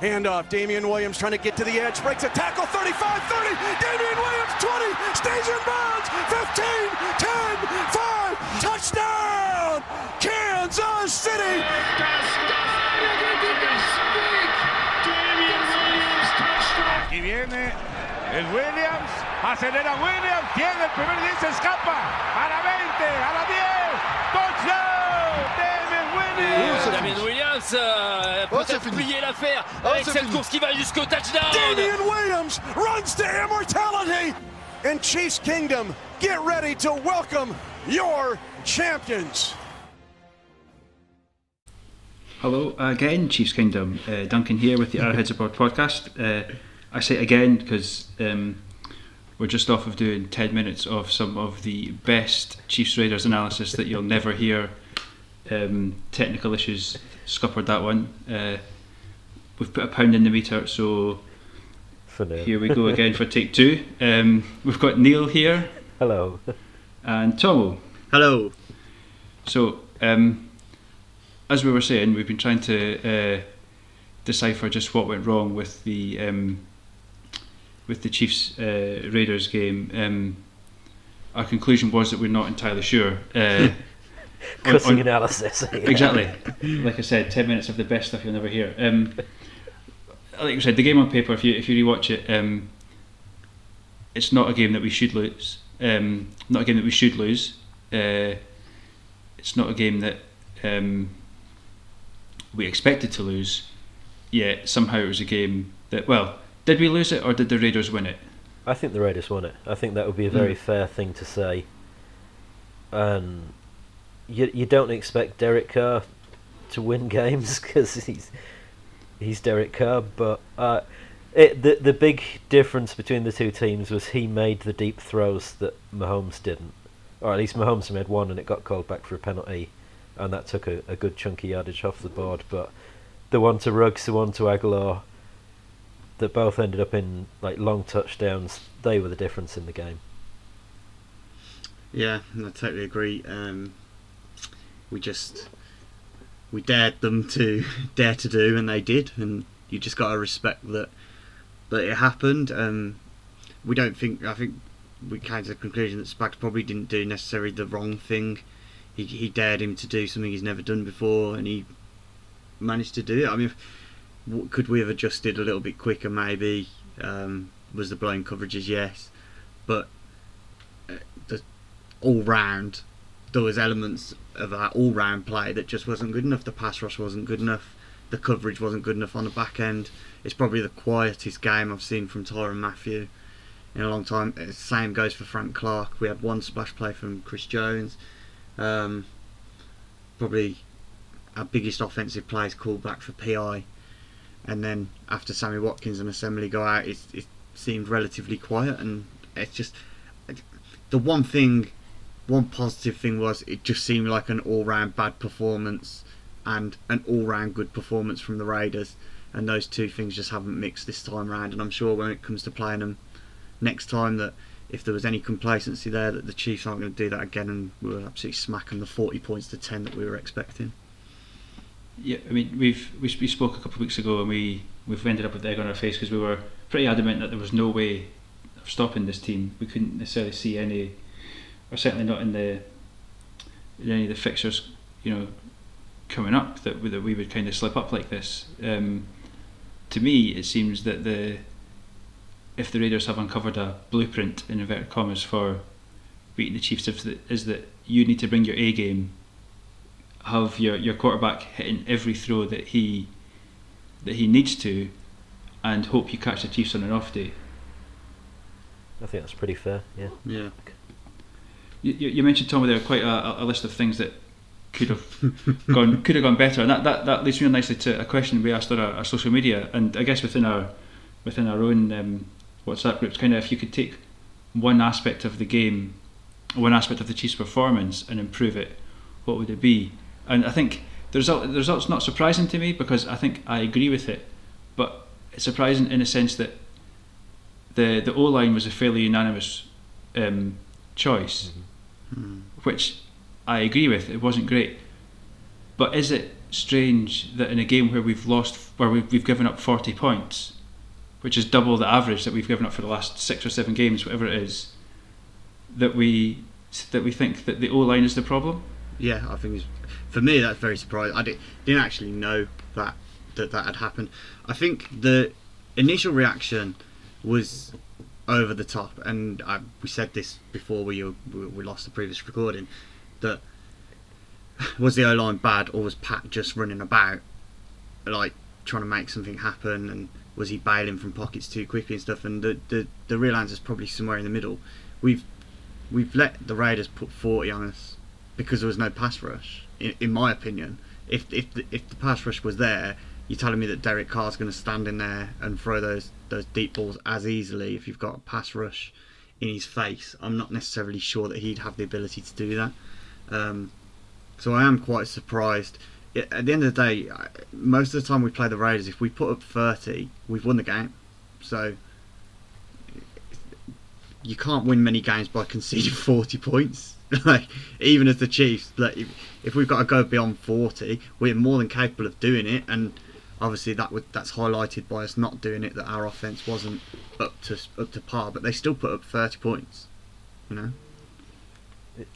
Handoff. Damien Williams trying to get to the edge. Breaks a tackle. 35 30. Damien Williams 20. Stays in bounds. 15 10 5. Touchdown. Kansas City. Aquí viene el Williams, acelera Williams, tiene el primer 10, escapa a la 20, a la 10, touchdown, David Williams. Damien Williams euh, Oh, c'est peut-être fini. plier l'affaire Oh, avec c'est cette fini. course qui va jusqu'au touchdown. Damien Williams runs to immortality. And Chiefs Kingdom, get ready to welcome your champions. Hello again, Chiefs Kingdom. Uh, Duncan here with the Arrowheads Abroad podcast. Uh, I say again because um, we're just off of doing 10 minutes of some of the best Chiefs Raiders analysis that you'll never hear. Um, technical issues scuppered that one. Uh, we've put a pound in the meter, so here we go again for take two. Um, we've got Neil here Hello. and Tomo. Hello. So, um, as we were saying, we've been trying to uh, decipher just what went wrong with the um, with the Chiefs uh, Raiders game. Um, our conclusion was that we're not entirely sure. Uh, on- Cutting on- analysis. exactly. Like I said, ten minutes of the best stuff you'll never hear. Um, like I said, the game on paper, if you if you rewatch it, um, it's not a game that we should lose. Um, not a game that we should lose. Uh, it's not a game that um, we expected to lose. Yet somehow it was a game that well, did we lose it or did the Raiders win it? I think the Raiders won it. I think that would be a very Mm. fair thing to say. And you you don't expect Derek Carr to win games because he's he's Derek Carr, but uh, it the the big difference between the two teams was he made the deep throws that Mahomes didn't, or at least Mahomes made one and it got called back for a penalty, and that took a, a good chunky yardage off the board. But the one to Ruggs, the one to Aguilar, that both ended up in like long touchdowns. They were the difference in the game. Yeah, I totally agree. Um, we just we dared them to dare to do, and they did, and you just got to respect that that it happened. Um, we don't think. I think we came to the conclusion that Spags probably didn't do necessarily the wrong thing. He he dared him to do something he's never done before, and he managed to do it. I mean, w- could we have adjusted a little bit quicker? Maybe. Um, was the blown coverages? Yes, but uh, the all round there was elements of that all round play that just wasn't good enough. The pass rush wasn't good enough. The coverage wasn't good enough on the back end. It's probably the quietest game I've seen from Tyrann Mathieu in a long time. Uh, Same goes for Frank Clark. We had one splash play from Chris Jones. Um, probably our biggest offensive plays called back for PI. And then after Sammy Watkins and Osemele go out, it, it seemed relatively quiet. And it's just the one thing, one positive thing was it just seemed like an all-round bad performance and an all-round good performance from the Raiders, and those two things just haven't mixed this time round. And I'm sure when it comes to playing them next time, that if there was any complacency there, that the Chiefs aren't going to do that again, and we'll absolutely smack them the 40 points to 10 that we were expecting. Yeah, I mean we've we, we spoke a couple of weeks ago and we we've ended up with egg on our face because we were pretty adamant that there was no way of stopping this team. We couldn't necessarily see any, or certainly not in the in any of the fixtures, you know, coming up that we, that we would kind of slip up like this. Um, to me, it seems that the if the Raiders have uncovered a blueprint in inverted commas for beating the Chiefs, if the, is that you need to bring your A game have your, your quarterback hitting every throw that he that he needs to and hope you catch the Chiefs on an off day. I think that's pretty fair. Yeah. Yeah. You, you mentioned Tommy there are quite a, a list of things that could have gone could have gone better and that, that, that leads me nicely to a question we asked on our, our social media and I guess within our within our own um, WhatsApp groups kind of if you could take one aspect of the game one aspect of the Chiefs performance and improve it what would it be? And I think the result the result's not surprising to me because I think I agree with it but it's surprising in a sense that the the O line was a fairly unanimous um, choice, mm-hmm. which I agree with. It wasn't great, but is it strange that in a game where we've lost, where we've, we've given up 40 points, which is double the average that we've given up for the last six or seven games, whatever it is, that we that we think that the O line is the problem. Yeah, I think it's, for me that's very surprising. I di- didn't actually know that, that that had happened. I think the initial reaction was over the top, and I, we said this before we, uh, we we lost the previous recording that was the O line bad or was Pat just running about like trying to make something happen and was he bailing from pockets too quickly and stuff and the the, the real answer is probably somewhere in the middle. We've we've let the Raiders put 40 on us because there was no pass rush. In, in my opinion, if if the, if the pass rush was there, you're telling me that Derek Carr's going to stand in there and throw those those deep balls as easily if you've got a pass rush in his face. I'm not necessarily sure that he'd have the ability to do that. Um, so I am quite surprised. At the end of the day, most of the time we play the Raiders, if we put up 30, we've won the game. So you can't win many games by conceding 40 points. like even as the Chiefs, like if, if we've got to go beyond 40, we're more than capable of doing it. And obviously that would that's highlighted by us not doing it. That our offense wasn't up to up to par, but they still put up 30 points. You know.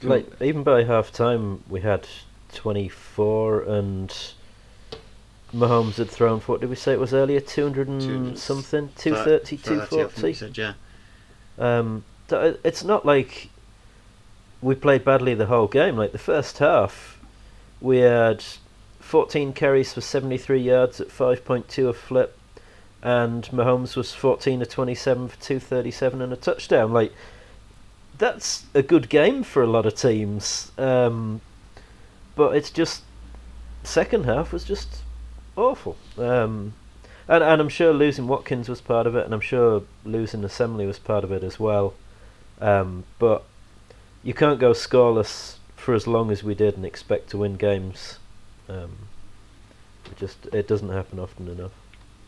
Like even by half time, we had 24, and Mahomes had thrown for what did we say it was earlier? 200 and 200 something, Thir- 230, 30, I 240. said, yeah. Um, it's not like we played badly the whole game. Like the first half, we had 14 carries for 73 yards at 5.2 a flip, and Mahomes was 14 to 27 for 237 and a touchdown. Like that's a good game for a lot of teams. Um, but it's just second half was just awful. Um, and and I'm sure losing Watkins was part of it, and I'm sure losing Osemele was part of it as well. Um, but you can't go scoreless for as long as we did and expect to win games. Um, it just it doesn't happen often enough.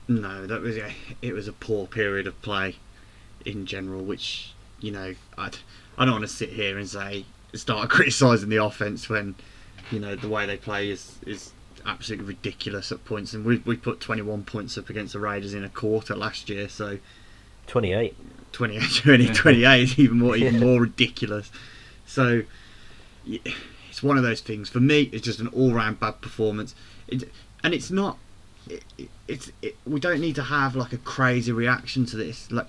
No, that was a, it was a poor period of play in general, which you know I I don't want to sit here and say start criticising the offense when you know the way they play is is absolutely ridiculous at points, and we we put 21 points up against the Raiders in a quarter last year, so 28. 28 28 is even more even more ridiculous. So y- it's one of those things. For me, it's just an all-round bad performance, it, and it's not. It, it- it's it, we don't need to have like a crazy reaction to this. Like,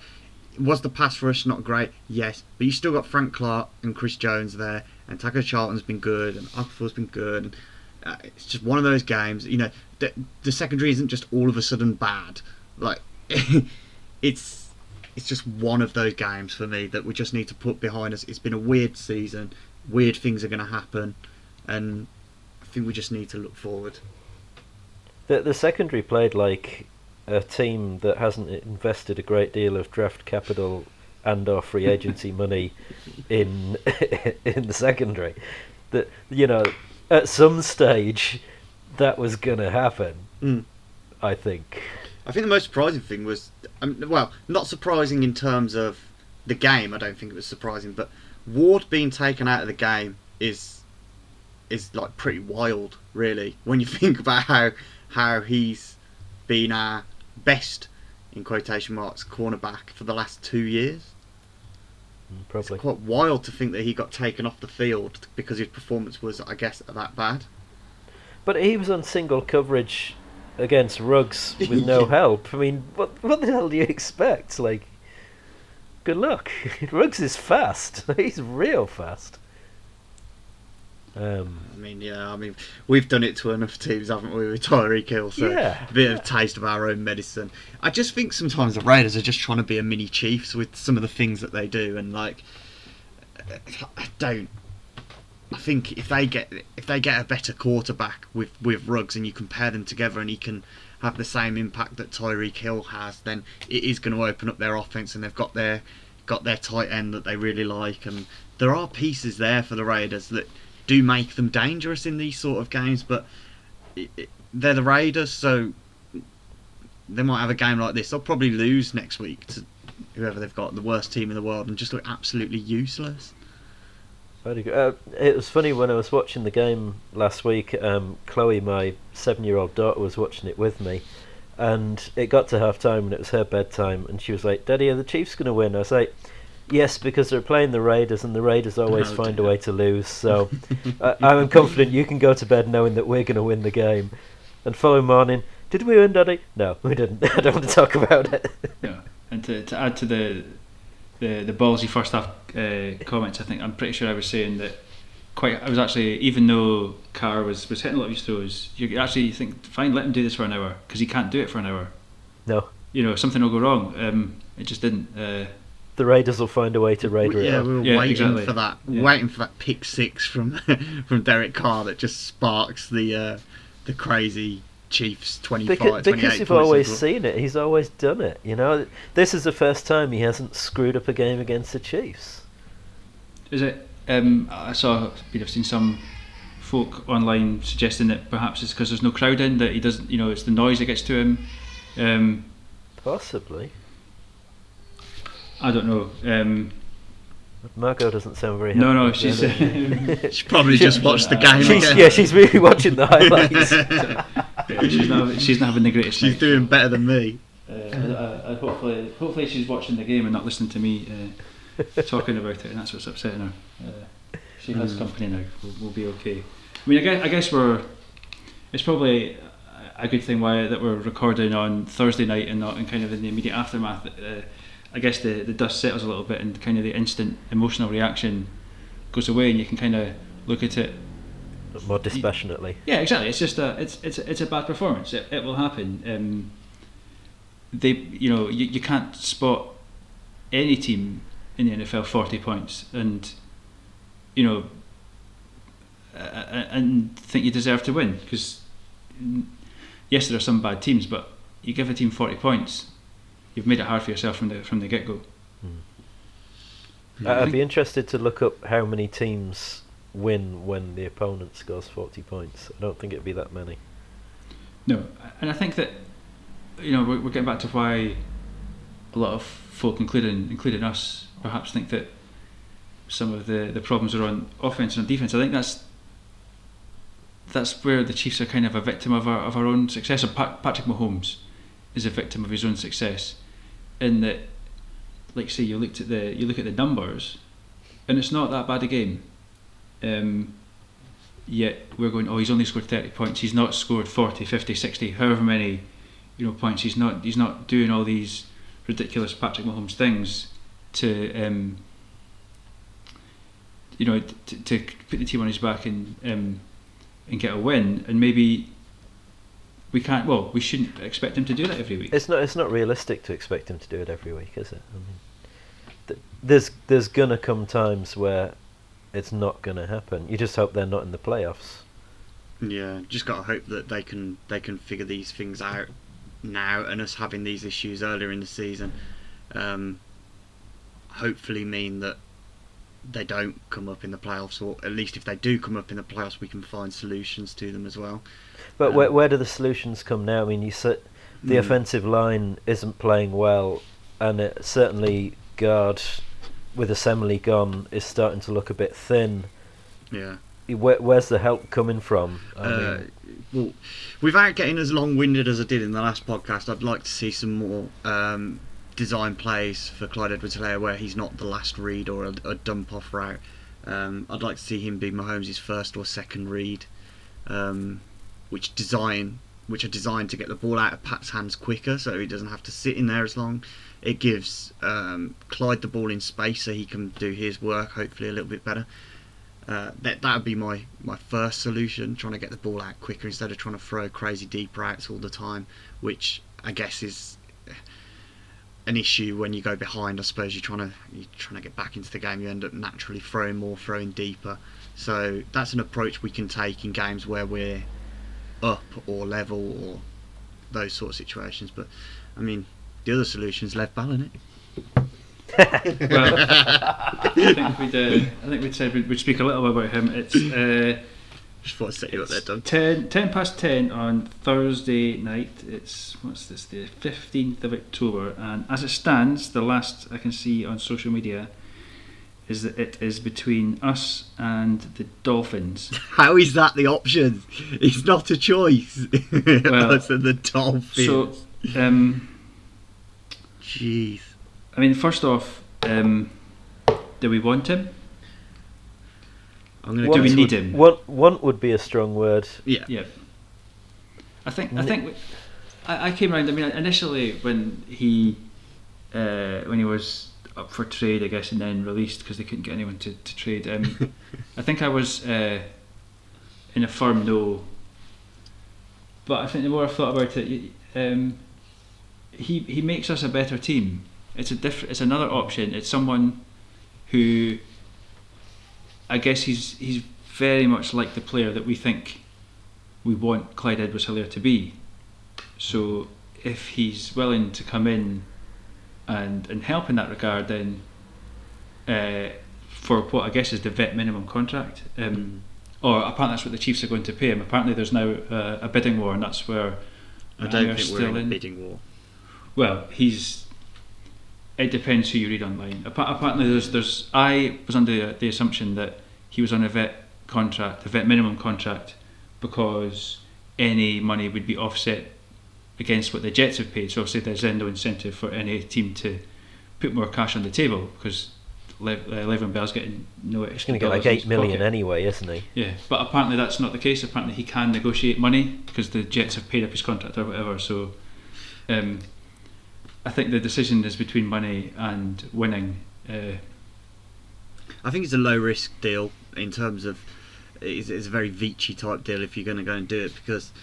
was the pass rush not great? Yes, but you still got Frank Clark and Chris Jones there, and Taco Charlton's been good, and Okafor's been good. And, uh, it's just one of those games. You know, the, the secondary isn't just all of a sudden bad. Like, it's it's just one of those games for me that we just need to put behind us. It's been a weird season. Weird things are going to happen, and I think we just need to look forward. The the secondary played like a team that hasn't invested a great deal of draft capital and or free agency money in in the secondary. That you know, at some stage, that was gonna happen. Mm. I think. I think the most surprising thing was, um, well, not surprising in terms of the game. I don't think it was surprising, but Ward being taken out of the game is is like pretty wild, really. When you think about how how he's been our best in quotation marks cornerback for the last two years. Mm, Probably. It's quite wild to think that he got taken off the field because his performance was, I guess, that bad. But he was on single coverage against Ruggs with no help. I mean, what what the hell do you expect? Like, good luck. Ruggs is fast. He's real fast. Um, I mean, yeah, I mean, we've done it to enough teams, haven't we, with Tyreek Hill? So Yeah. a bit of taste of our own medicine. I just think sometimes the Raiders are just trying to be a mini Chiefs with some of the things that they do, and like, I don't. I think if they get if they get a better quarterback with with Ruggs and you compare them together and he can have the same impact that Tyreek Hill has, then it is going to open up their offense and they've got their got their tight end that they really like and there are pieces there for the Raiders that do make them dangerous in these sort of games, but it, it, they're the Raiders, so they might have a game like this. They'll probably lose next week to whoever they've got, the worst team in the world, and just look absolutely useless. I'd agree. Uh, it was funny when I was watching the game last week. Um, Chloe, my seven-year-old daughter, was watching it with me, and it got to half time and it was her bedtime, and she was like, "Daddy, are the Chiefs going to win?" I was like, "Yes, because they're playing the Raiders, and the Raiders always Oh, find a way to lose. So I I'm confident you can go to bed knowing that we're going to win the game." And following morning, did we win, Daddy? No, we didn't. I don't want to talk about it. Yeah, and to, to add to the the the ballsy first half uh, comments, I think I'm pretty sure I was saying that quite. I was actually even though Carr was was hitting a lot of his throws, you actually think fine, let him do this for an hour because he can't do it for an hour. No, You know, something will go wrong. Um, it just didn't. Uh, the Raiders will find a way to raider it yeah, we were Yeah, waiting exactly. for that, Yeah. waiting for that pick six from from Derek Carr that just sparks the uh, the crazy Chiefs 25, Because, 28 because you've always of- seen it, he's always done it. You know, this is the first time he hasn't screwed up a game against the Chiefs. is it? Um, I saw. I've seen some folk online suggesting that perhaps it's because there's no crowd in that he doesn't. You know, it's the noise that gets to him. Um, Possibly. I don't know. Um, Margot doesn't sound very. no, happy no, with she's. it. She probably just watched the game she's again. yeah, she's really watching the highlights. Yeah, she's not. She's not having the greatest. She's night. doing better than me. Uh, I, I, hopefully, hopefully she's watching the game and not listening to me uh, talking about it, and that's what's upsetting her. Uh, she has Mm. company now. We'll, we'll be okay. I mean, I guess, I guess we're. It's probably a good thing why that we're recording on Thursday night and not in kind of in the immediate aftermath. Uh, I guess the the dust settles a little bit and kind of the instant emotional reaction goes away, and you can kind of look at it More dispassionately. yeah, exactly. It's just a it's it's it's a bad performance. It, it will happen. Um, they you know you, you can't spot any team in the NFL forty points and you know uh, uh, and think you deserve to win because yes there are some bad teams but you give a team forty points you've made it hard for yourself from the from the get go. I- I'd be interested to look up how many teams win when the opponent scores 40 points. I don't think it'd be that many. No, and I think that you know we're, getting back to why a lot of folk, including including us, perhaps think that some of the, the problems are on offense and on defense. I think that's that's where the Chiefs are kind of a victim of our of our own success. Pat, Patrick Mahomes is a victim of his own success, in that, like say, you looked at the you look at the numbers, and it's not that bad a game. Um, yet we're going oh he's only scored 30 points he's not scored 40 50 60 however many you know points he's not he's not doing all these ridiculous Patrick Mahomes things to um, you know to, to put the team on his back and um, and get a win and maybe we can't well we shouldn't expect him to do that every week It's not. It's not realistic to expect him to do it every week, is it? I mean, th- there's there's gonna come times where it's not gonna happen. You just hope they're not in the playoffs. Yeah, just got to hope that they can they can figure these things out now, and us having these issues earlier in the season, um, hopefully mean that they don't come up in the playoffs, or at least if they do come up in the playoffs, we can find solutions to them as well. But Um, where where do the solutions come now? I mean, you said the Mm. offensive line isn't playing well, and it, certainly guard with Osemele gone is starting to look a bit thin. Yeah. Where, where's the help coming from? Uh, well, without getting as long-winded as I did in the last podcast, I'd like to see some more um, design plays for Clyde Edwards-Helaire where he's not the last read or a, a dump-off route. Um, I'd like to see him be Mahomes' first or second read, um, which design, which are designed to get the ball out of Pat's hands quicker, so he doesn't have to sit in there as long. It gives um, Clyde the ball in space so he can do his work, hopefully a little bit better. Uh, that that would be my, my first solution, trying to get the ball out quicker instead of trying to throw crazy deep routes all the time, which I guess is an issue when you go behind. I suppose you're trying to you're trying to get back into the game. You end up naturally throwing more, throwing deeper. So that's an approach we can take in games where we're up or level or those sort of situations. But I mean, the other solution is Lev Ballin it. well, I think we'd uh, I think we'd said we'd, we'd speak a little bit about him it's uh, Just thought I'd set you up there, Doug. 10, 10 past 10 on Thursday night. It's, what's this, the 15th of October. And as it stands, the last I can see on social media, is that it is between us and the Dolphins. How is that the option? It's not a choice. Well, Us and the Dolphins. So, um, Jeez. I mean, first off, um, do we want him? I'm gonna Do we to- need him? Want, want would be a strong word. Yeah. Yeah. I think I think we- I, I came around. I mean, initially when he uh, when he was up for trade, I guess, and then released because they couldn't get anyone to, to trade. Um, I think I was uh, in a firm no. But I think the more I've thought about it, um, he he makes us a better team. It's a different. It's another option. It's someone who I guess he's he's very much like the player that we think we want Clyde Edwards Helaire to be. So if he's willing to come in and and help in that regard, then uh, for what I guess is the vet minimum contract, um, or apparently that's what the Chiefs are going to pay him. Apparently there's now uh, a bidding war, and that's where I don't think we're still in a in. bidding war. Well, he's. It depends who you read online. Appa- Apparently, there's there's. I was under the assumption that he was on a vet contract, a vet minimum contract, because any money would be offset against what the Jets have paid. So obviously, there's then no incentive for any team to put more cash on the table because Le- uh, Le'Veon Bell's getting no He's going to get like dollars in eight his million pocket. anyway, isn't he? Yeah, but apparently that's not the case. Apparently he can negotiate money because the Jets have paid up his contract or whatever. So, um, I think the decision is between money and winning. Uh, I think it's a low risk deal in terms of it's, it's a very Veach type deal if you're going to go and do it because y-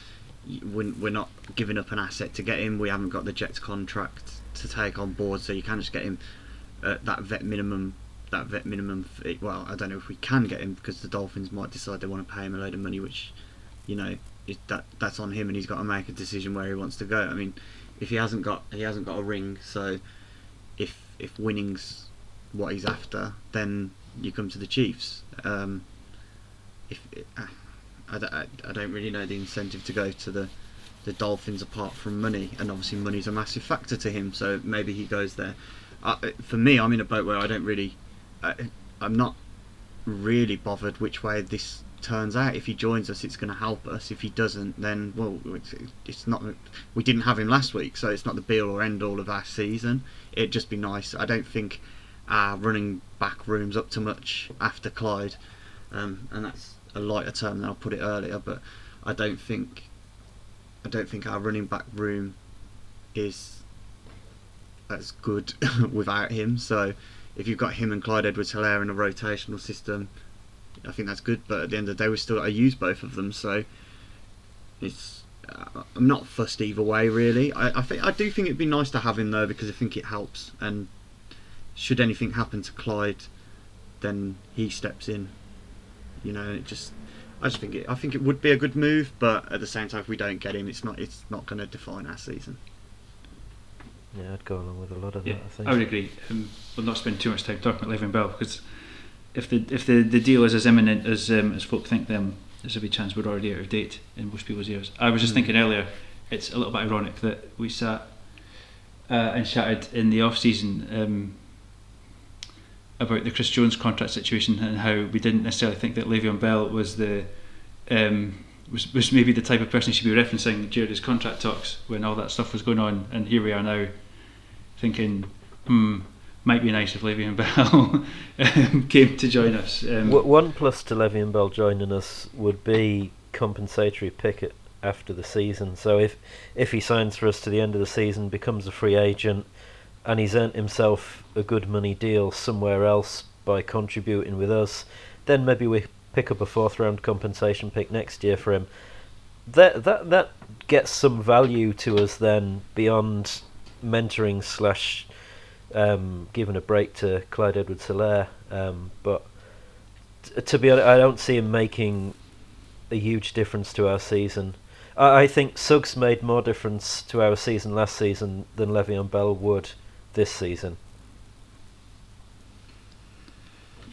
we're, not giving up an asset to get him. We haven't got the Jets contract to take on board, so you can't just get him at that vet minimum. That vet minimum. Well, I don't know if we can get him because the Dolphins might decide they want to pay him a load of money, which you know that that's on him, and he's got to make a decision where he wants to go. I mean, if he hasn't got he hasn't got a ring, so if if winning's what he's after, then you come to the Chiefs. Um, if uh, I, I, I don't really know the incentive to go to the the Dolphins apart from money, and obviously money's a massive factor to him. So maybe he goes there. Uh, for me, I'm in a boat where I don't really, I, I'm not really bothered which way this turns out. If he joins us, it's going to help us. If he doesn't, then well, it's, it's not. We didn't have him last week, so it's not the be all or end all of our season. It'd just be nice. I don't think our running back room's up to much after Clyde, um, and that's a lighter term than I put it earlier. But I don't think, I don't think our running back room is as good without him. So if you've got him and Clyde Edwards Helaire in a rotational system, I think that's good. But at the end of the day, we still got to use both of them. So it's uh, I'm not fussed either way, really. I, I think I do think it'd be nice to have him though because I think it helps. And should anything happen to Clyde, then he steps in. You know, it just. I just think it. I think it would be a good move, but at the same time, if we don't get him, it's not. It's not going to define our season. Yeah, I'd go along with a lot of yeah, that. I think. I would agree. Um, we'll not spend too much time talking about Le'Veon Bell because if the if the, the deal is as imminent as um, as folk think, then there's a big chance we're already out of date in most people's ears. I was just Mm. thinking earlier, it's a little bit ironic that we sat uh, and chatted in the off season um, about the Chris Jones contract situation and how we didn't necessarily think that Le'Veon Bell was the um, was, was maybe the type of person he should be referencing during his contract talks when all that stuff was going on, and here we are now thinking, hmm, might be nice if Le'Veon Bell um, came to join us. Um, one plus to Le'Veon Bell joining us would be compensatory picket after the season. So if if he signs for us to the end of the season, becomes a free agent, and he's earned himself a good money deal somewhere else by contributing with us, then maybe we pick up a fourth round compensation pick next year for him. That that that gets some value to us then beyond mentoring slash um, giving a break to Clyde Edwards Helaire. Um, but t- to be honest, I don't see him making a huge difference to our season. I, I think Suggs made more difference to our season last season than Le'Veon Bell would this season.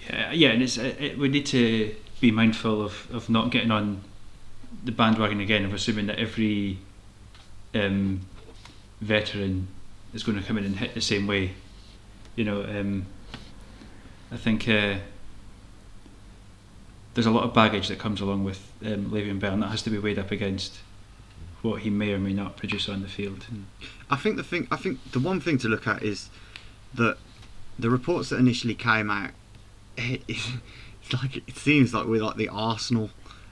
Yeah, yeah, and it's it, it, we need to be mindful of, of not getting on the bandwagon again of assuming that every um, veteran is going to come in and hit the same way. You know, um, I think uh, there's a lot of baggage that comes along with um, Le'Veon Bell, and that has to be weighed up against what he may or may not produce on the field. I think the thing, I think the one thing to look at is that the reports that initially came out, it, it's like it seems like we're like the Arsenal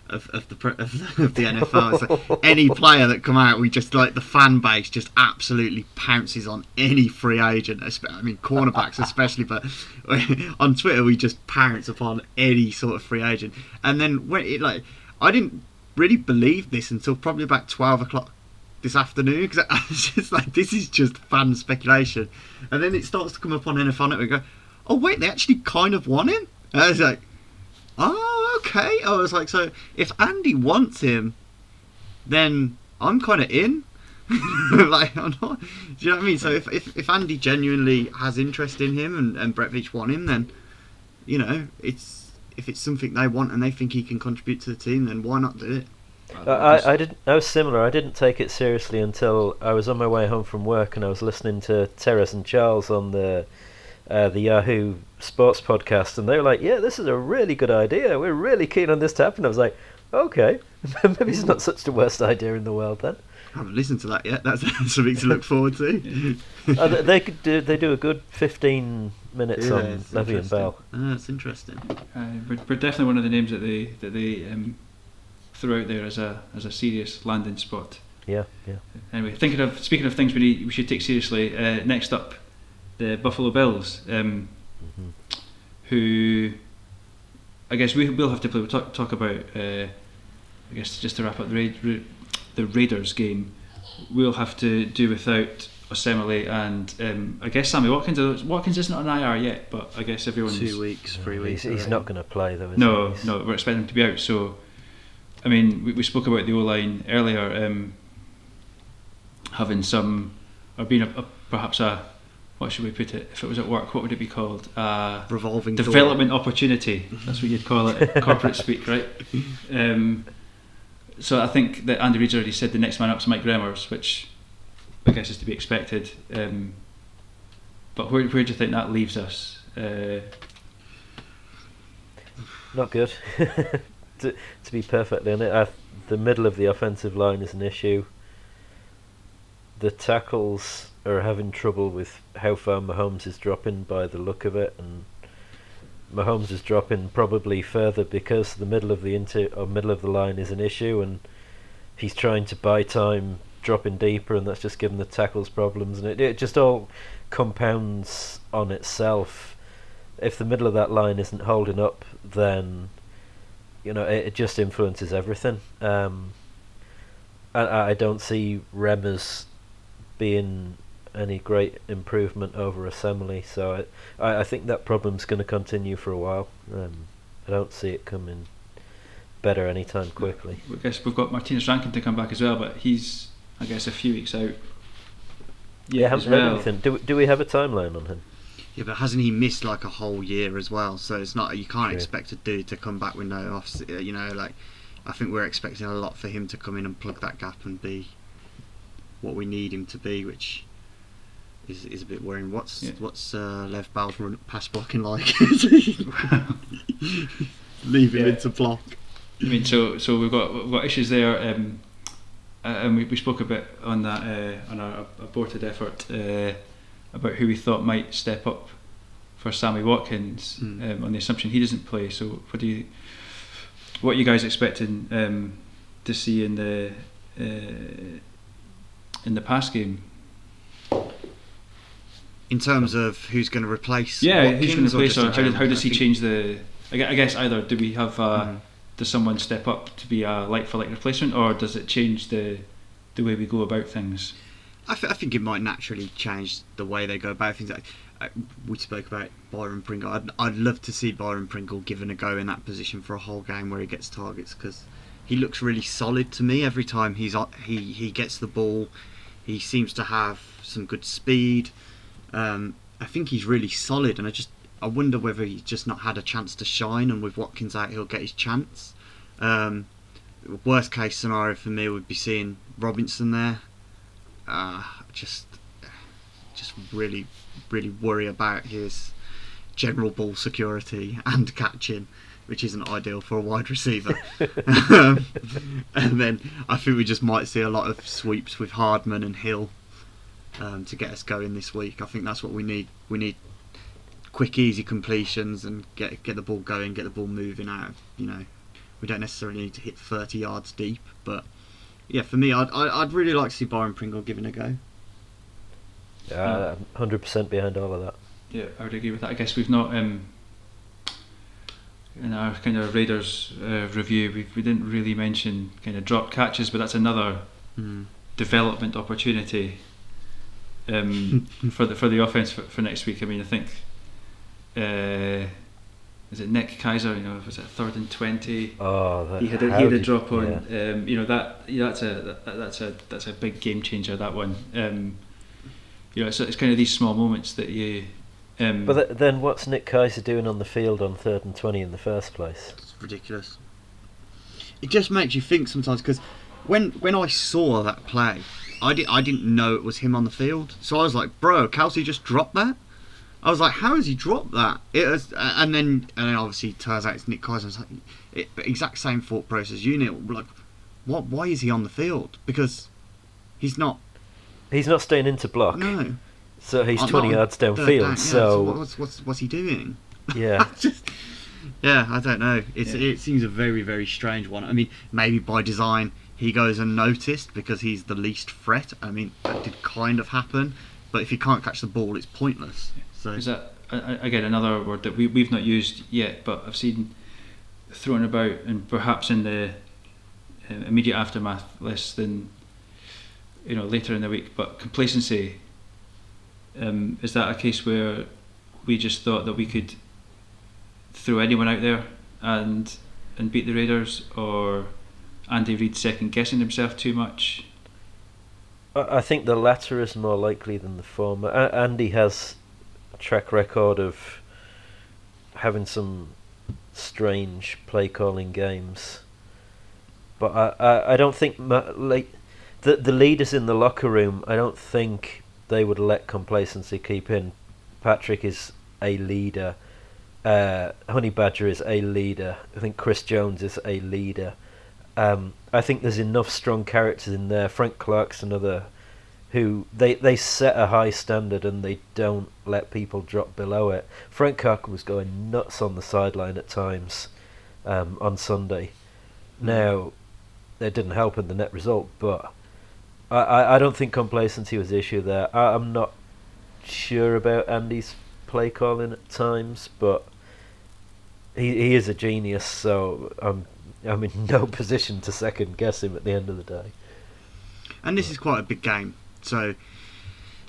of, of the of the, of the NFL. Like any player that come out, we just like the fan base just absolutely pounces on any free agent. I mean, cornerbacks especially, but on Twitter we just pounce upon any sort of free agent. And then when it like, I didn't really believe this until probably about twelve o'clock this afternoon because I was just like, this is just fan speculation. And then it starts to come up on Network. and Go, oh wait, they actually kind of want him. And I was like, oh okay. I was like, so if Andy wants him, then I'm kind of in. like, I'm not. Do you know what I mean? So if, if, if Andy genuinely has interest in him and, and Brett Veach want him, then you know it's if it's something they want and they think he can contribute to the team, then why not do it? I, I, I didn't. I was similar. I didn't take it seriously until I was on my way home from work and I was listening to Terez and Charles on the uh, the Yahoo Sports podcast, and they were like, "Yeah, this is a really good idea. We're really keen on this to happen." I was like, "Okay, maybe it's not such the worst idea in the world then." I haven't listened to that yet. That's something to look forward to. uh, they, they could do. They do a good fifteen minutes on it's Levy and. Bell. Ah, that's interesting. Uh, we're, we're definitely one of the names that they that they um, threw out there as a as a serious landing spot. Yeah, yeah. Anyway, thinking of speaking of things we need, we should take seriously. Uh, next up, the Buffalo Bills, um, Mhm. who I guess we will have to play. We'll talk, talk about. Uh, I guess just to wrap up the Ra- Ra- the Raiders game, we'll have to do without Osemele and um, I guess Sammy Watkins. Watkins isn't on IR yet, but I guess everyone's Two weeks, three weeks. he's already. not going to play though. Is no, he? No, we're expecting him to be out. So, I mean, we, we spoke about the O line earlier, um, having some, or being a, a, perhaps a, what should we put it? If it was at work, what would it be called? Uh, revolving door. development opportunity. That's what you'd call it, corporate speak, right? Um, so I think that Andy Reid's already said the next man up is Mike Remmers, which I guess is to be expected. Um, but where, where do you think that leaves us? Uh, Not good. to, to be perfectly honest, I, the middle of the offensive line is an issue. The tackles are having trouble with how far Mahomes is dropping by the look of it, and Mahomes is dropping probably further because the middle of the inter or middle of the line is an issue, and he's trying to buy time dropping deeper, and that's just given the tackles problems, and it, it just all compounds on itself. If the middle of that line isn't holding up, then you know it, it just influences everything. Um, I, I don't see Remmers being any great improvement over Osemele, so I, I, I think that problem's going to continue for a while. Um, I don't see it coming better anytime quickly. I guess we've got Martinas Rankin to come back as well, but he's, I guess, a few weeks out. Yeah, as haven't heard well. anything. Do, do we have a timeline on him? Yeah, but hasn't he missed like a whole year as well? So it's not you can't True. expect a dude to come back with no offs. uh, You know, like I think we're expecting a lot for him to come in and plug that gap and be what we need him to be, which is is a bit worrying. What's Yeah. what's uh, Lev Bell's run, pass blocking like? Leave him Yeah. into block. I mean, so so we've got we've got issues there, um, and we, we spoke a bit on that uh, on our aborted effort uh, about who we thought might step up for Sammy Watkins Mm. um, on the assumption he doesn't play. So what do you what are you guys expecting um, to see in the uh, in the pass game? In terms of who's going to replace? Yeah, who's going to replace in or how, does, how does he change the? I guess either do we have uh, Mhm. does someone step up to be a like for like replacement, or does it change the the way we go about things? I, th- I think it might naturally change the way they go about things. Like, uh, we spoke about Byron Pringle. I'd, I'd love to see Byron Pringle given a go in that position for a whole game where he gets targets because he looks really solid to me every time he's he he gets the ball. He seems to have some good speed. Um, I think he's really solid, and I just I wonder whether he's just not had a chance to shine, and with Watkins out, he'll get his chance. Um, worst case scenario for me would be seeing Robinson there. Uh, just, just really, really worry about his general ball security and catching, which isn't ideal for a wide receiver. Um, and then I think we just might see a lot of sweeps with Hardman and Hill um, to get us going this week. I think that's what we need. We need quick, easy completions and get get the ball going, get the ball moving out. You know, we don't necessarily need to hit 30 yards deep, but yeah, for me, I'd I'd I'd really like to see Byron Pringle given a go. Yeah, hundred percent behind all of that. Yeah, I would agree with that. I guess we've not um, in our kind of Raiders uh, review. We we didn't really mention kind of drop catches, but that's another Hmm. development opportunity um, for the for the offense for, for next week. I mean, I think uh, is it Nick Keizer? You know, was it third and twenty? Oh, He had a, he had a did- drop on. yeah. Um, you know that yeah, that's a that, that's a that's a big game changer. That one. Um, you know, it's, it's kind of these small moments that you. Um, But th- then, what's Nick Keizer doing on the field on third and twenty in the first place? It's ridiculous. It just makes you think sometimes because when when I saw that play, I did I didn't know it was him on the field, so I was like, "Bro, Kelce just dropped that." I was like, "How has he dropped that?" It was, uh, and then and then obviously it turns out it's Nick Keizer. I was like, it, exact same thought process. You know, like, what? Why is he on the field? Because he's not. He's not staying into block, No, so he's I'm twenty yards downfield. down, yeah, so what's what's what's he doing? yeah, just yeah, I don't know. It's Yeah. it seems a very very strange one. I mean, maybe by design he goes unnoticed because he's the least threat. I mean, that did kind of happen, but if you can't catch the ball, it's pointless. So Is that again another word that we we've not used yet, but I've seen thrown about, and perhaps in the uh, immediate aftermath less than you know later in the week. But complacency um, is that a case where we just thought that we could throw anyone out there and and beat the Raiders, or Andy Reid second guessing himself too much? I think the latter is more likely than the former. Andy has a track record of having some strange play calling games, but I, I, I don't think like the the leaders in the locker room. I don't think they would let complacency keep in. Patrick is a leader. Uh, Honey Badger is a leader. I think Chris Jones is a leader. Um, I think there's enough strong characters in there. Frank Clark's another who they they set a high standard and they don't let people drop below it. Frank Clark was going nuts on the sideline at times um, on Sunday. Now, it didn't help in the net result, but I, I, I don't think complacency was the issue there. I, I'm not sure about Andy's play calling at times, but he he is a genius, so I'm I'm in no position to second guess him at the end of the day. and this is quite a big game. So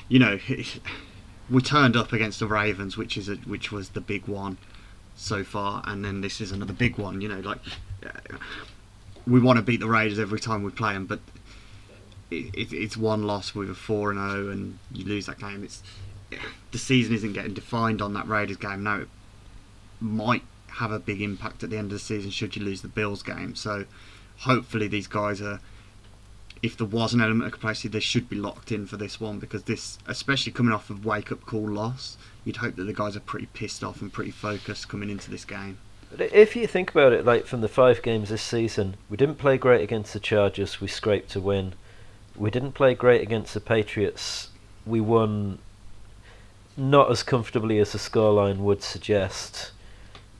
you know, we turned up against the Ravens, which is a, which was the big one so far, and then this is another big one. You know, like uh, we want to beat the Raiders every time we play them, but it, it, it's one loss with a four and zero, and you lose that game. It's the season isn't getting defined on that Raiders game now. It might have a big impact at the end of the season should you lose the Bills game. So hopefully these guys are. If there was an element of complacency, they should be locked in for this one because this, especially coming off of wake up call loss, you'd hope that the guys are pretty pissed off and pretty focused coming into this game. But If you think about it, like from the five games this season, we didn't play great against the Chargers. We scraped a win. We didn't play great against the Patriots. We won not as comfortably as the scoreline would suggest.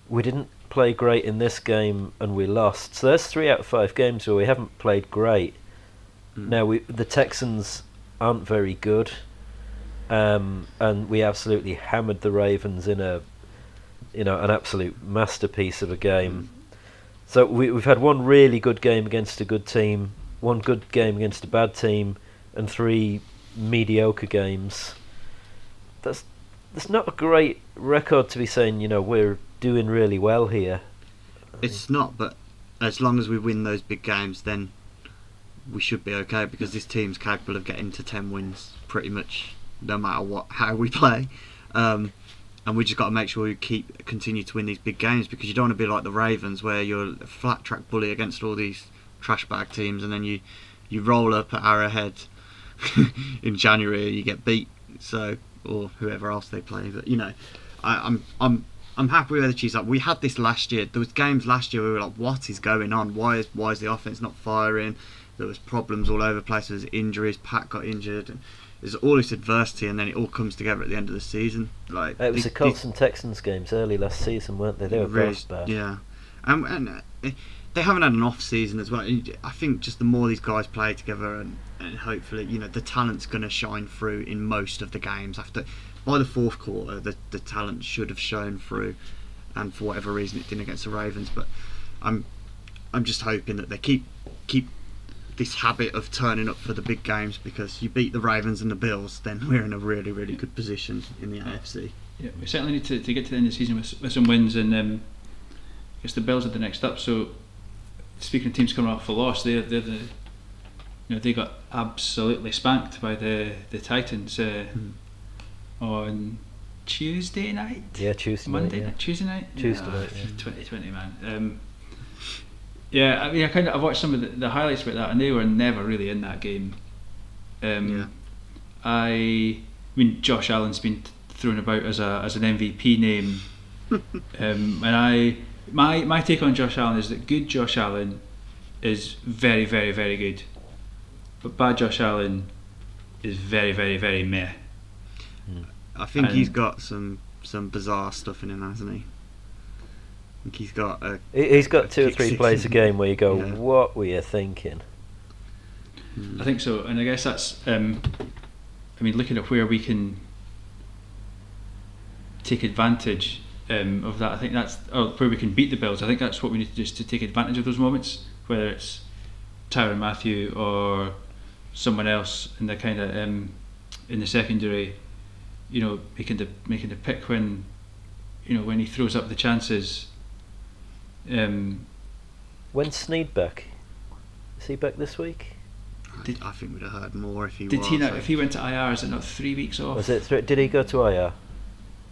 We didn't play great in this game, and we lost. So there's three out of five games where we haven't played great. Mm. Now we the Texans aren't very good, um, and we absolutely hammered the Ravens in a you know, an absolute masterpiece of a game. So we, we've had one really good game against a good team, one good game against a bad team, and three mediocre games. That's that's not a great record to be saying. You know, we're doing really well here. It's not, but as long as we win those big games, then we should be okay because this team's capable of getting to ten wins pretty much no matter what how we play. Um, and we just got to make sure we keep continue to win these big games because you don't want to be like the Ravens where you're a flat track bully against all these trash bag teams and then you you roll up at Arrowhead in January you get beat so or whoever else they play but you know I, I'm I'm I'm happy with the Chiefs. Like we had this last year. There was games last year where we were like, "What is going on? Why is why is the offense not firing?" There was problems all over the place. There was injuries. Pat got injured. And there's all this adversity, and then it all comes together at the end of the season. Like It was the- the Colts and Texans games early last season, weren't they? They were really- bad. Yeah, and, and uh, they haven't had an off season as well. I think just the more these guys play together, and, and hopefully, you know, the talent's going to shine through in most of the games. After by the fourth quarter, the the talent should have shown through, and for whatever reason, it didn't against the Ravens. But I'm I'm just hoping that they keep keep this habit of turning up for the big games because you beat the Ravens and the Bills, then we're in a really really good position in the AFC. Yeah, we certainly need to, to get to the end of the season with, with some wins, and um, I guess the Bills are the next up. So, speaking of teams coming off a loss, they're, they're the you know they got absolutely spanked by the the Titans uh, on Tuesday night. Yeah, Tuesday Monday night. night, Tuesday night, Tuesday Ah, night, yeah. 2020, man. Um, yeah, I mean, I kind of I've watched some of the, the highlights about that, and they were never really in that game. Um, Yeah. I, I mean, Josh Allen's been thrown about as a as an MVP name, um, and I my my take on Josh Allen is that good Josh Allen is very very very good, but bad Josh Allen is very very very meh. I think he's got some some bizarre stuff in him, hasn't he? I think he's got a. He- He's got two or three six plays a game where you go, Yeah. "What were you thinking?" I think so, and I guess that's. Um, I mean, looking at where we can take advantage um, of that, I think that's or where we can beat the Bills. I think that's what we need to do is to take advantage of those moments, whether it's Tyrann Mathieu or someone else in the kind of um, in the secondary. You know, making the making the pick when you know when he throws up the chances. Um, When's Sneed back? Is he back this week? Did- I think we'd have heard more if he did was. he not? like- If he went to IR, is it not three weeks off? Was it? Three, did he go to IR?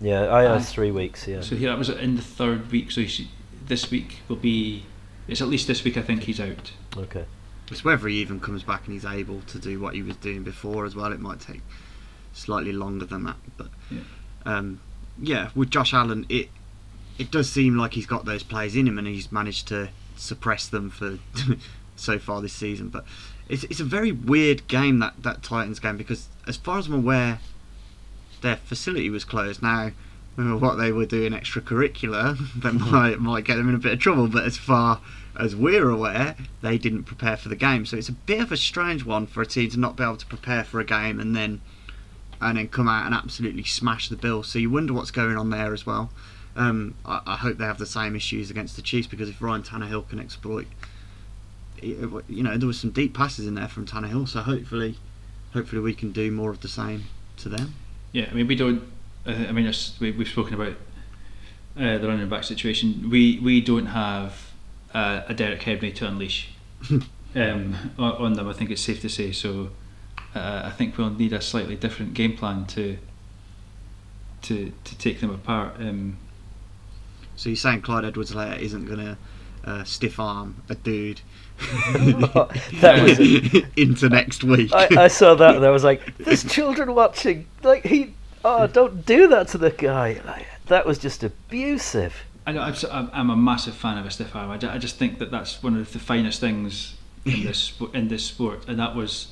Yeah, IR's Aye. three weeks. Yeah. So he, that was in the third week. So he should, this week will be. It's at least this week. I think he's out. Okay. It's whether he even comes back and he's able to do what he was doing before as well. It might take slightly longer than that, but Yeah. um, yeah, with Josh Allen, it it does seem like he's got those plays in him and he's managed to suppress them for so far this season. But it's it's a very weird game that that Titans game because as far as I'm aware, their facility was closed now. What they were doing extracurricular that might might get them in a bit of trouble. But as far as we're aware, they didn't prepare for the game. So it's a bit of a strange one for a team to not be able to prepare for a game and then and then come out and absolutely smash the Bills. So you wonder what's going on there as well. Um, I, I hope they have the same issues against the Chiefs because if Ryan Tannehill can exploit, you know, there was some deep passes in there from Tannehill. So hopefully, hopefully we can do more of the same to them. Yeah, I mean we don't. I I mean we, we've spoken about uh, the running back situation. We we don't have uh, a Derrick Henry to unleash um, on, on them. I think it's safe to say. So uh, I think we'll need a slightly different game plan to to to take them apart. Um, So you're saying Clyde Edwards-Helaire isn't going to uh, stiff arm a dude that was. into next week? I, I saw that and I was like, "There's children watching." Like he, oh, don't do that to the guy. Like, that was just abusive. I know, I'm, s- I'm I'm a massive fan of a stiff arm. I, I just think that that's one of the finest things in this in this sport, and that was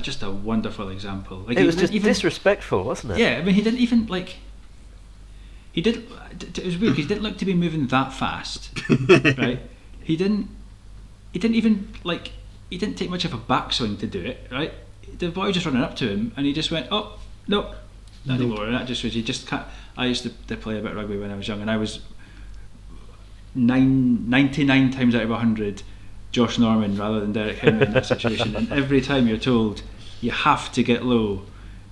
just a wonderful example. Like It was just even- disrespectful, wasn't it? Yeah, I mean, he didn't even like. He did. It was weird. 'cause He didn't look to be moving that fast, right? He didn't. He didn't even like. He didn't take much of a backswing to do it, right? The boy was just running up to him, and he just went, "Oh, no, not anymore." And that just was. He just can't. I used to, to play a bit of rugby when I was young, and I was nine, 99 times out of hundred, Josh Norman rather than Derrick Henry in that situation. and every time you're told you have to get low,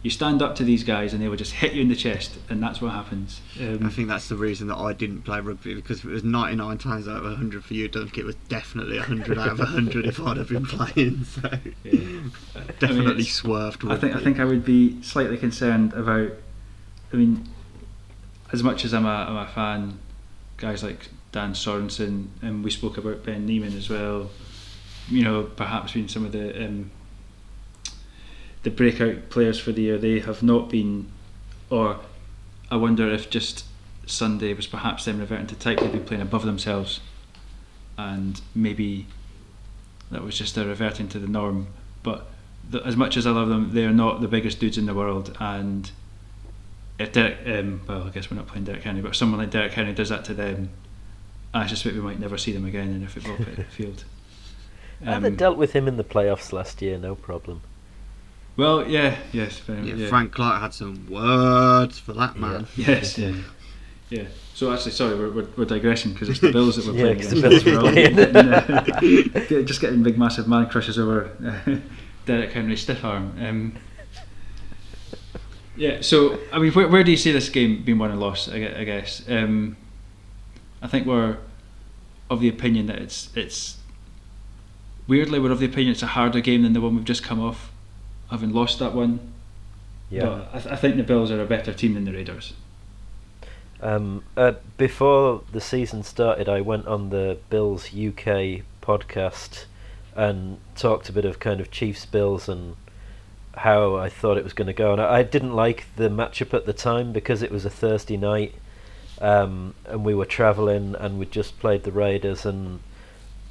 you stand up to these guys and they will just hit you in the chest, and that's what happens. Um, I think that's the reason that I didn't play rugby because if it was 99 times out of 100 for you, Dunk, it was definitely 100 out of 100 if I'd have been playing. So yeah. definitely it's- swerved. I think I think I would be slightly concerned about. I mean, as much as I'm a, I'm a fan, guys like Dan Sorensen, and we spoke about Ben Niemann as well. You know, perhaps being some of the um, the breakout players for the year, they have not been, or I wonder if just Sunday was perhaps them reverting to type they'd be playing above themselves, and maybe that was just a reverting to the norm. But the, as much as I love them, they are not the biggest dudes in the world, and if Derrick, um, well, I guess we're not playing Derrick Henry, but someone like Derrick Henry does that to them, I suspect we might never see them again in a football fi- field. and they Um, dealt with him in the playoffs last year, no problem. well, yeah, yes, very, Yeah, yeah. Frank Clark had some words for that man. Yes, yeah, yeah. So actually, sorry, we're, we're, we're digressing because it's the Bills that we're Yeah, playing 'cause against. the Bills We're were playing. getting, uh, just getting big, massive man crushes over uh, Derrick Henry's stiff arm. Um, yeah. So I mean, where, where do you see this game being won and lost? I, I guess. Um, I think we're of the opinion that it's it's weirdly we're of the opinion it's a harder game than the one we've just come off, having lost that one. Yeah. But I, th- I think the Bills are a better team than the Raiders. Um, uh, before the season started, I went on the Bills UK podcast and talked a bit of kind of Chiefs Bills and how I thought it was going to go. And I, I didn't like the matchup at the time because it was a Thursday night um, and we were travelling and we'd just played the Raiders and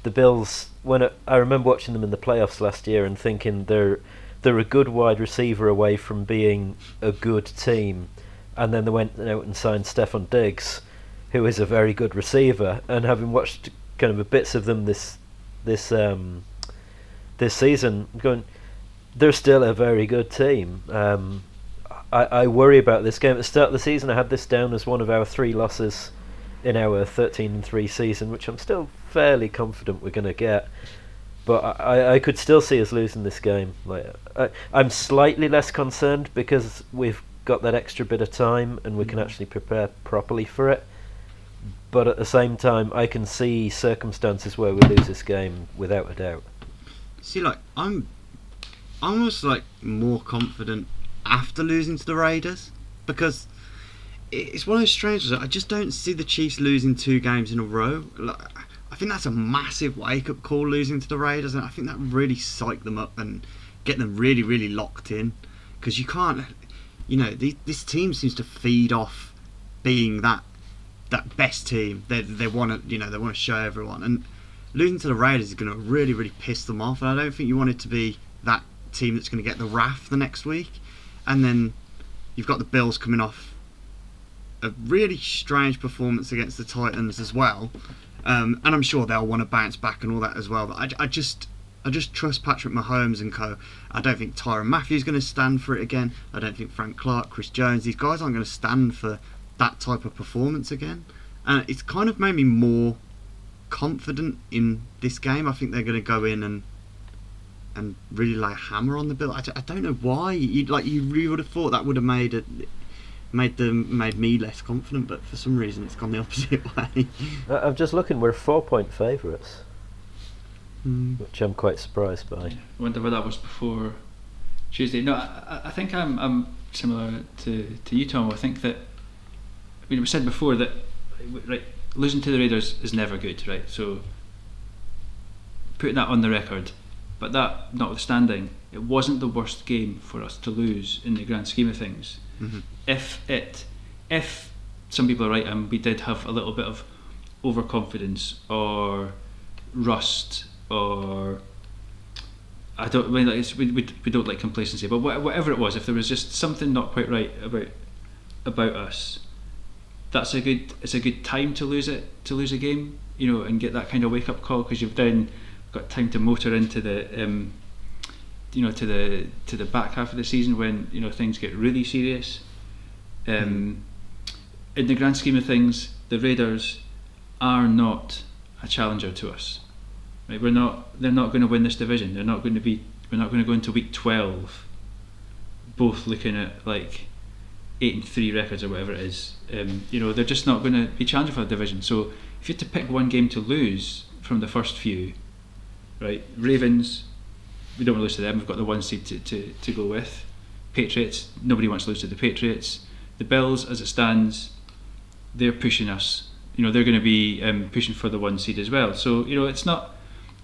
the Bills. When it, I remember watching them in the playoffs last year and thinking they're they're a good wide receiver away from being a good team and then they went out and signed Stefon Diggs, who is a very good receiver. And having watched kind of bits of them this this um, this season, I'm going, they're still a very good team. Um, I, I worry about this game. At the start of the season, I had this down as one of our three losses in our 13 and 3 season, which I'm still fairly confident we're going to get. But I, I could still see us losing this game. Like I, I'm slightly less concerned because we've got that extra bit of time and we can mm. actually prepare properly for it. But at the same time, I can see circumstances where we lose this game without a doubt. See, like I'm, I'm almost like more confident after losing to the Raiders because it's one of those strange. ones. I just don't see the Chiefs losing two games in a row. I think that's a massive wake-up call losing to the Raiders, and I think that really psyched them up and get them really, really locked in because you can't, you know, this team seems to feed off being that that best team. They they want to, you know, they want to show everyone and losing to the Raiders is going to really, really piss them off. And I don't think you want it to be that team that's going to get the wrath the next week. And then you've got the Bills coming off a really strange performance against the Titans as well. Um, and I'm sure they'll want to bounce back and all that as well. But I, I just. I just trust Patrick Mahomes and co. I don't think Tyrann Mathieu's going to stand for it again. I don't think Frank Clark, Chris Jones, these guys aren't going to stand for that type of performance again. And it's kind of made me more confident in this game. I think they're going to go in and and really lay a hammer on the bill. I, d- I don't know why. You like you really would have thought that would have made it made them made me less confident, but for some reason it's gone the opposite way. I- I'm just looking, we're four point favourites, Hmm. which I'm quite surprised by. I wonder where that was before Tuesday. No, I, I- I think I'm, I'm similar to, to you, Tom. I think that, I mean, it was said before that right, losing to the Raiders is never good, right? So, putting that on the record, but that notwithstanding, it wasn't the worst game for us to lose in the grand scheme of things. Mhm. If it, if some people are right, and we did have a little bit of overconfidence or rust or I don't I mean like it's, we, we we don't like complacency, but wha- whatever it was, if there was just something not quite right about about us, that's a good it's a good time to lose it to lose a game, you know, and get that kind of wake up call because you've then got time to motor into the um, you know to the to the back half of the season when you know things get really serious. Um, In the grand scheme of things, the Raiders are not a challenger to us. Right, we're not. They're not going to win this division. They're not going to be. We're not going to go into week twelve, both looking at like eight and three records or whatever it is. Um, you know, they're just not going to be challenging for the division. So if you had to pick one game to lose from the first few, right? Ravens, we don't want to lose to them. We've got the one seed to, to, to go with. Patriots, nobody wants to lose to the Patriots. The Bills, as it stands, they're pushing us. You know, they're going to be um, pushing for the one seed as well. So you know, it's not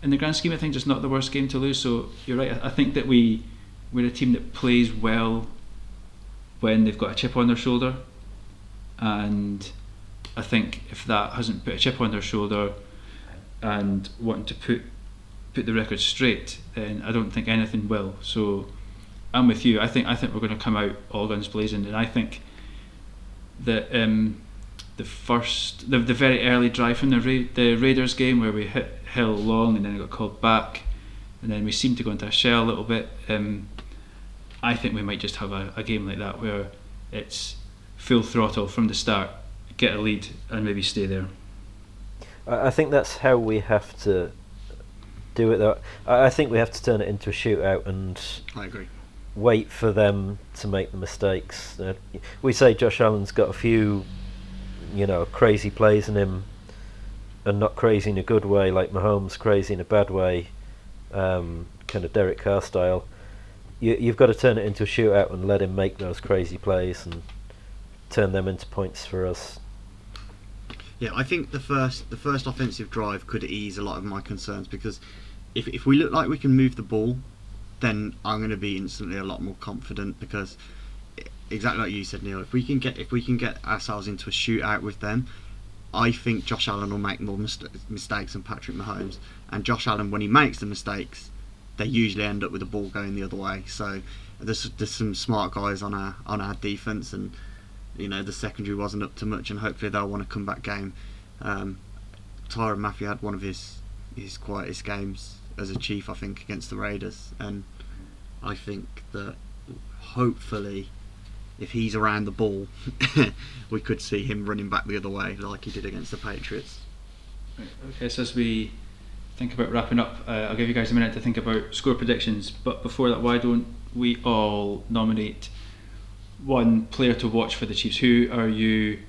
in the grand scheme of things, it's not the worst game to lose. So you're right. I I think that we we're a team that plays well when they've got a chip on their shoulder. and I think if that hasn't put a chip on their shoulder and wanting to put put the record straight, then I don't think anything will. So I'm with you. I think I think we're going to come out all guns blazing, and I think that um, the first the, the very early drive from the Ra- the Raiders game where we hit Hill long and then got called back, and then we seemed to go into a shell a little bit. Um, I think we might just have a, a game like that where it's full throttle from the start, get a lead, and maybe stay there. I think that's how we have to do it. Though I, I think we have to turn it into a shootout and I agree. wait for them to make the mistakes. Uh, we say Josh Allen's got a few, you know, crazy plays in him, and not crazy in a good way, like Mahomes crazy in a bad way, um, kind of Derek Carr style. You, you've got to turn it into a shootout and let him make those crazy plays and turn them into points for us. Yeah, I think the first the first offensive drive could ease a lot of my concerns because if if we look like we can move the ball, then I'm going to be instantly a lot more confident because exactly like you said, Neil. If we can get if we can get ourselves into a shootout with them, I think Josh Allen will make more mist- mistakes than Patrick Mahomes. And Josh Allen, when he makes the mistakes, they usually end up with the ball going the other way. So there's there's some smart guys on our on our defense and you know the secondary wasn't up to much, and hopefully they'll want a comeback game. Um, Tyrann Mathieu had one of his his quietest games as a chief, I think, against the Raiders, and I think that hopefully, if he's around the ball, we could see him running back the other way like he did against the Patriots. Okay, so as we think about wrapping up, uh, I'll give you guys a minute to think about score predictions. But before that, why don't we all nominate one player to watch for the Chiefs? Who are you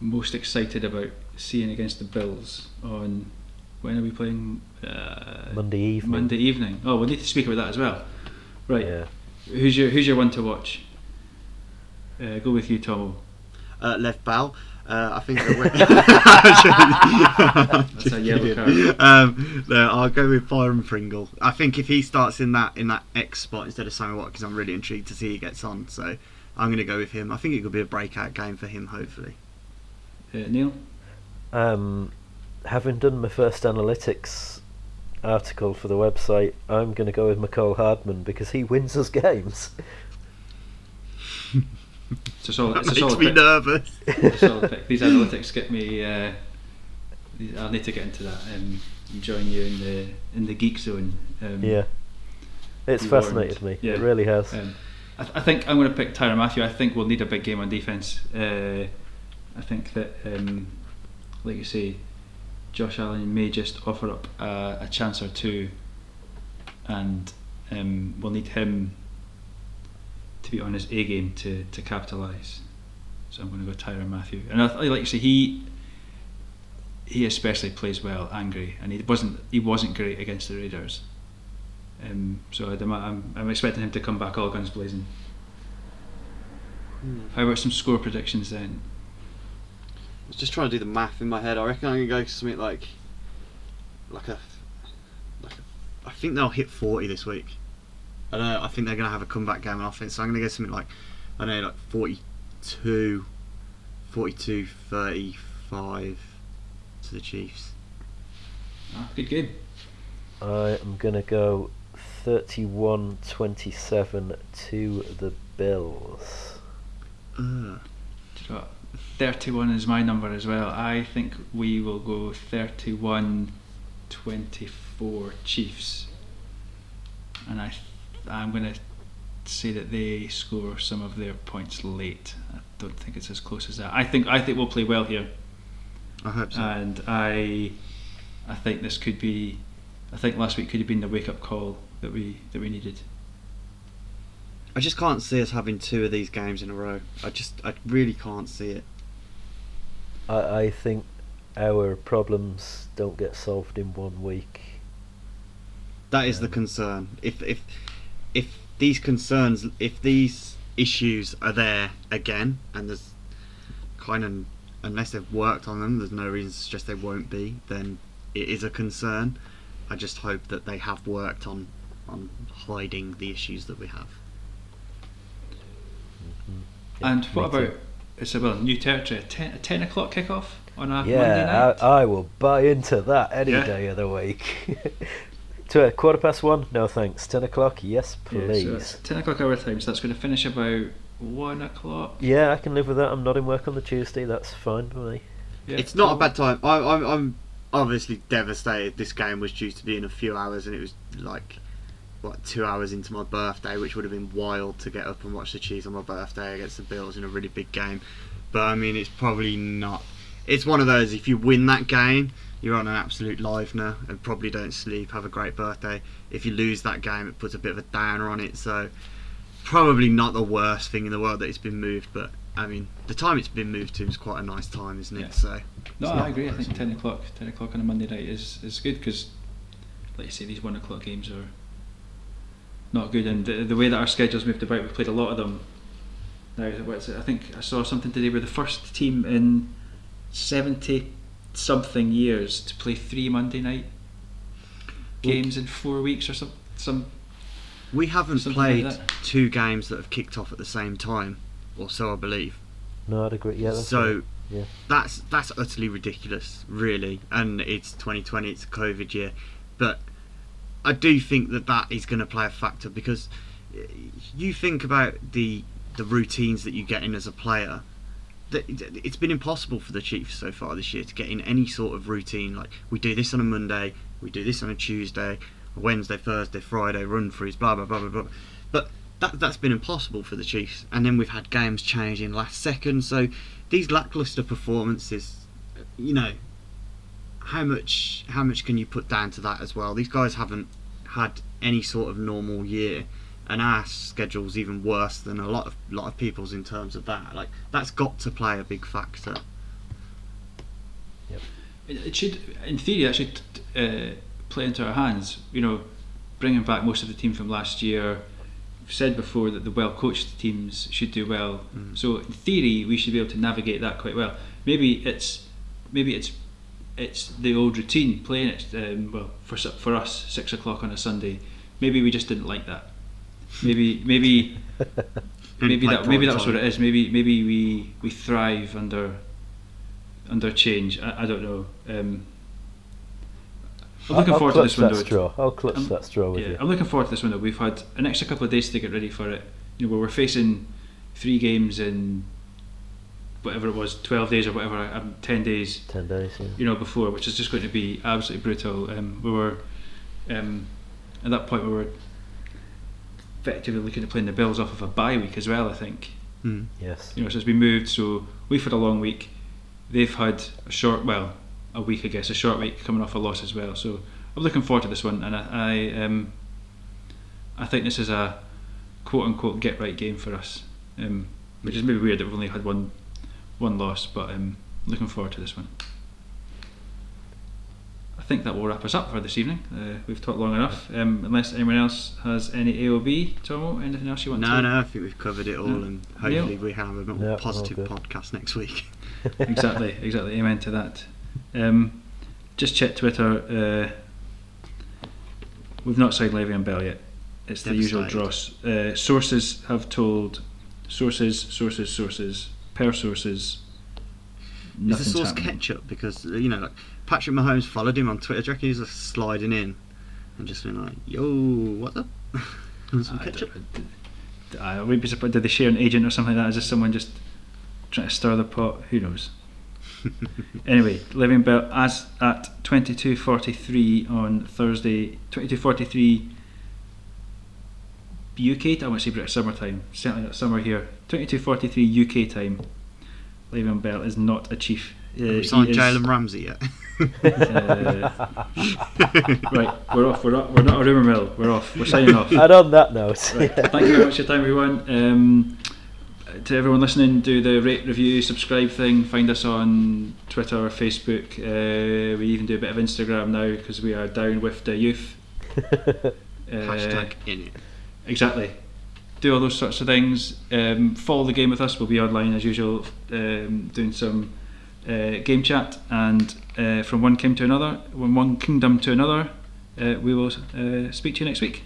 most excited about seeing against the Bills on? When are we playing? Uh, Monday evening. Monday evening. Oh, we need to speak about that as well. Right. Yeah. Who's your Who's your one to watch? Uh, go with you, Tomo. Uh, left bow. Uh, I think that That's a yellow card. Um, no, I'll go with Byron Pringle. I think if he starts in that in that X spot instead of Sammy Watkins, I'm really intrigued to see he gets on. So I'm going to go with him. I think it could be a breakout game for him. Hopefully. Uh, Neil. Um, having done my first analytics article for the website, I'm going to go with Mecole Hardman because he wins us games. It's a solid. That It's a makes solid me pick. nervous. It's a solid pick. These analytics get me. Uh, I'll need to get into that and join you in the in the geek zone. Um, yeah, it's be fascinated warned. me. Yeah. It really has. Um, I, th- I think I'm going to pick Tyrann Mathieu. I think we'll need a big game on defense. Uh, I think that, um, like you say, Josh Allen may just offer up a, a chance or two, and um, we'll need him to be on his A game to, to capitalise. So I'm going to go Tyrann Mathieu. And I, th- like you say, he he especially plays well angry, and he wasn't he wasn't great against the Raiders. Um, so I'd, I'm I'm expecting him to come back all guns blazing. How about some score predictions then? I was just trying to do the math in my head. I reckon I'm gonna go something like, like a, like a, I think they'll hit 40 this week. I don't know. I think they're gonna have a comeback game on offense. So I'm gonna go something like, I don't know, like 42, 42, 35 to the Chiefs. Ah, good game. I am going to go 31 27 to the Bills. Ugh. Do you know what? 31 is my number as well. I think we will go 31 24 Chiefs. And I, I'm going to say that they score some of their points late. I don't think it's as close as that. I think I think we'll play well here. I hope so. and I I think this could be I think last week could have been the wake up call that we that we needed. I just can't see us having two of these games in a row. I just, I really can't see it. I, I think our problems don't get solved in one week. That is the Um, concern. If if if these concerns, if these issues are there again, and there's kind of unless they've worked on them, there's no reason to suggest they won't be. Then it is a concern. I just hope that they have worked on on hiding the issues that we have. Yeah, and what about it's a well new territory. A ten, a 10 o'clock kickoff on a Monday Yeah, night. I, I will buy into that any Yeah. day of the week. to a quarter past one? No thanks. Ten o'clock? Yes, Yeah, please. so 10 o'clock our time, so that's going to finish about 1 o'clock. Yeah, I can live with that. I'm not in work on the Tuesday. That's fine for me. Yeah, it's not a bad time. I, I'm, I'm obviously devastated. This game was due to be in a few hours, and it was like what two hours into my birthday, which would have been wild to get up and watch the Chiefs on my birthday against the Bills in a really big game. But I mean, it's probably not. It's one of those. If you win that game, you're on an absolute livener and probably don't sleep. Have a great birthday. If you lose that game, it puts a bit of a downer on it. So probably not the worst thing in the world that it's been moved, but. I mean, the time it's been moved to is quite a nice time, isn't it? Yeah. So No, I agree. I think 10 o'clock 10 o'clock on a Monday night is, is good because, like you say, these 1 o'clock games are not good. And the, the way that our schedule's moved about, we've played a lot of them. Now, what's it? I think I saw something today. We're the first team in 70 something years to play three Monday night games in four weeks or some, some We haven't Something like played that. two games that have kicked off at the same time, or so I believe. No, I'd agree. Yeah, that's so right. yeah. that's that's utterly ridiculous, really. And it's 2020, it's a COVID year, but I do think that that is going to play a factor because uh, you think about the the routines that you get in as a player. It's been impossible for the Chiefs so far this year to get in any sort of routine. Like we do this on a Monday, we do this on a Tuesday, Wednesday, Thursday, Friday, run throughs, blah blah blah blah blah. But that that's been impossible for the Chiefs. And then we've had games changing last second. So these lackluster performances, you know, how much how much can you put down to that as well? These guys haven't had any sort of normal year, and our schedule's even worse than a lot of lot of people's in terms of that. Like that's got to play a big factor. It, it should, in theory, that should uh, play into our hands. You know, bringing back most of the team from last year. We've said before that the well-coached teams should do well. Mm. So in theory, we should be able to navigate that quite well. Maybe it's maybe it's it's the old routine playing it. Um, well, for for us, six o'clock on a Sunday. Maybe we just didn't like that. Maybe maybe maybe that maybe that's what it is. Maybe maybe we we thrive under under change. I, I don't know. Um, I'm looking I'll forward to this window. That straw. I'll clutch Um, that straw with Yeah, you. I'm looking forward to this window. We've had an extra couple of days to get ready for it. You know, where we're facing three games in whatever it was, 12 days or whatever, um, 10 days Ten days. Yeah. you know, before, which is just going to be absolutely brutal. Um, we were um, at that point we were effectively looking at playing the Bills off of a bye week as well. I think Mm. Yes. you know, so it's been moved. So we've had a long week. They've had a short, well, a week I guess, a short week coming off a loss as well. So I'm looking forward to this one, and I, I, um, I think this is a quote unquote get right game for us. Um, which is maybe weird that we've only had one, one loss, but um, looking forward to this one. I think that will wrap us up for this evening. Uh, we've talked long enough. Um, unless anyone else has any AOB, Tomo, anything else you want No, to? no, no, I think we've covered it all, Yeah. and hopefully Neil? we have a more Yeah, positive podcast next week. exactly, exactly. Amen to that. Um, just check Twitter. Uh, we've not signed Le'Veon Bell yet. It's the usual dross. Uh, sources have told sources, sources, sources, per sources. Is the source happening. ketchup? Because you know, like Patrick Mahomes followed him on Twitter. Do you reckon he's just sliding in and just been like, "Yo, what up?" Want some I ketchup? I would be surprised. Did they share an agent or something like that? Is this someone just trying to stir the pot? Who knows? anyway, Le'Veon Bell as at twenty two forty three on Thursday, twenty two forty three UK time. I want to say British summer time. Certainly not summer here. Twenty two forty three UK time. Le'Veon Bell is not a chief. Uh, Have we he signed Jalen Ramsey yet? uh, right, we're off. We're, not, we're not a rumour mill. We're off. We're signing off. And on that note, Right. Thank you very much for your time, everyone. Um, to everyone listening, do the rate, review, subscribe thing. Find us on Twitter, Facebook. Uh, we even do a bit of Instagram now because we are down with the youth. Uh, Hashtag in it. Exactly. Do all those sorts of things. Um, follow the game with us. We'll be online as usual, um, doing some uh, game chat. And uh, from one king to another, from one kingdom to another, uh, we will uh, speak to you next week.